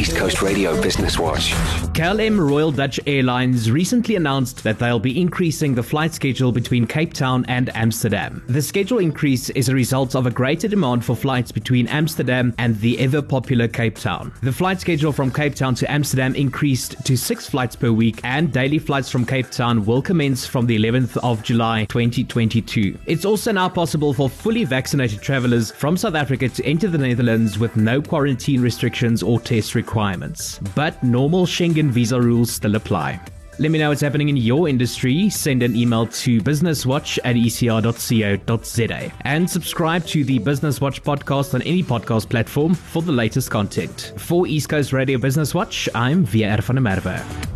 East Coast Radio Business Watch. KLM Royal Dutch Airlines recently announced that they'll be increasing the flight schedule between Cape Town and Amsterdam. The schedule increase is a result of a greater demand for flights between Amsterdam and the ever popular Cape Town. The flight schedule from Cape Town to Amsterdam increased to six flights per week, and daily flights from Cape Town will commence from the 11th of July 2022. It's also now possible for fully vaccinated travelers from South Africa to enter the Netherlands with no quarantine restrictions or test requirements. But normal Schengen visa rules still apply. Let me know what's happening in your industry. Send an email to businesswatch at ecr.co.za and subscribe to the Business Watch podcast on any podcast platform for the latest content. For East Coast Radio Business Watch, I'm Via Merwe.